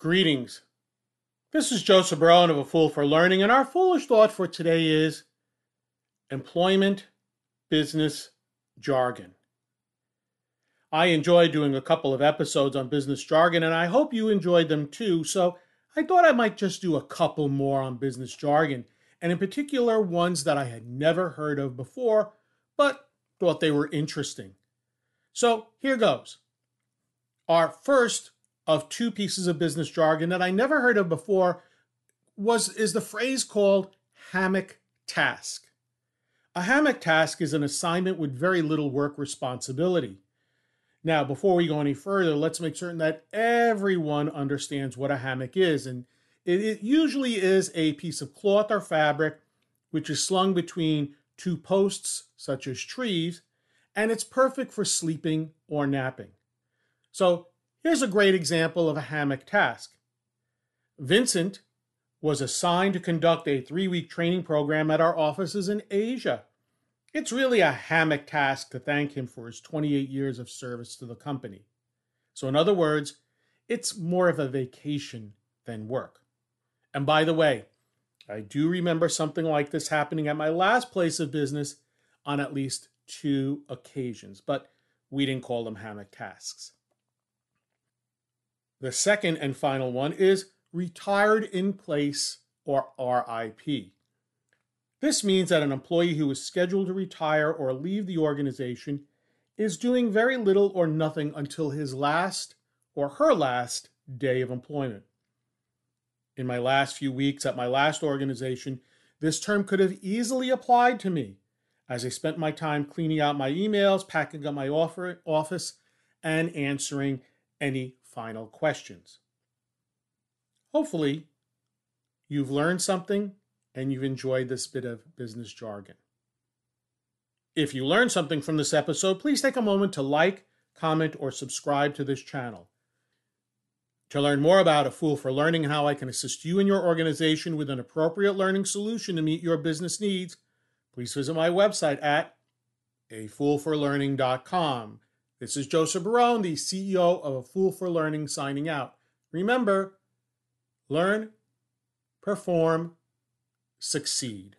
Greetings. This is Joseph Barone of A Fool for Learning, and our foolish thought for today is employment business jargon. I enjoy doing a couple of episodes on business jargon, and I hope you enjoyed them too. So I thought I might just do a couple more on business jargon, and in particular, ones that I had never heard of before, but thought they were interesting. So here goes. Our first of two pieces of business jargon that I never heard of before was is the phrase called hammock task. A hammock task is an assignment with very little work responsibility. Now, before we go any further, let's make certain that everyone understands what a hammock is. And it, it usually is a piece of cloth or fabric which is slung between two posts, such as trees, and it's perfect for sleeping or napping. So Here's a great example of a hammock task. Vincent was assigned to conduct a three week training program at our offices in Asia. It's really a hammock task to thank him for his 28 years of service to the company. So, in other words, it's more of a vacation than work. And by the way, I do remember something like this happening at my last place of business on at least two occasions, but we didn't call them hammock tasks. The second and final one is retired in place or RIP. This means that an employee who is scheduled to retire or leave the organization is doing very little or nothing until his last or her last day of employment. In my last few weeks at my last organization, this term could have easily applied to me as I spent my time cleaning out my emails, packing up my office, and answering any final questions. Hopefully, you've learned something and you've enjoyed this bit of business jargon. If you learned something from this episode, please take a moment to like, comment, or subscribe to this channel. To learn more about A Fool for Learning and how I can assist you and your organization with an appropriate learning solution to meet your business needs, please visit my website at afoolforlearning.com. This is Joseph Barone, the CEO of A Fool for Learning, signing out. Remember, learn, perform, succeed.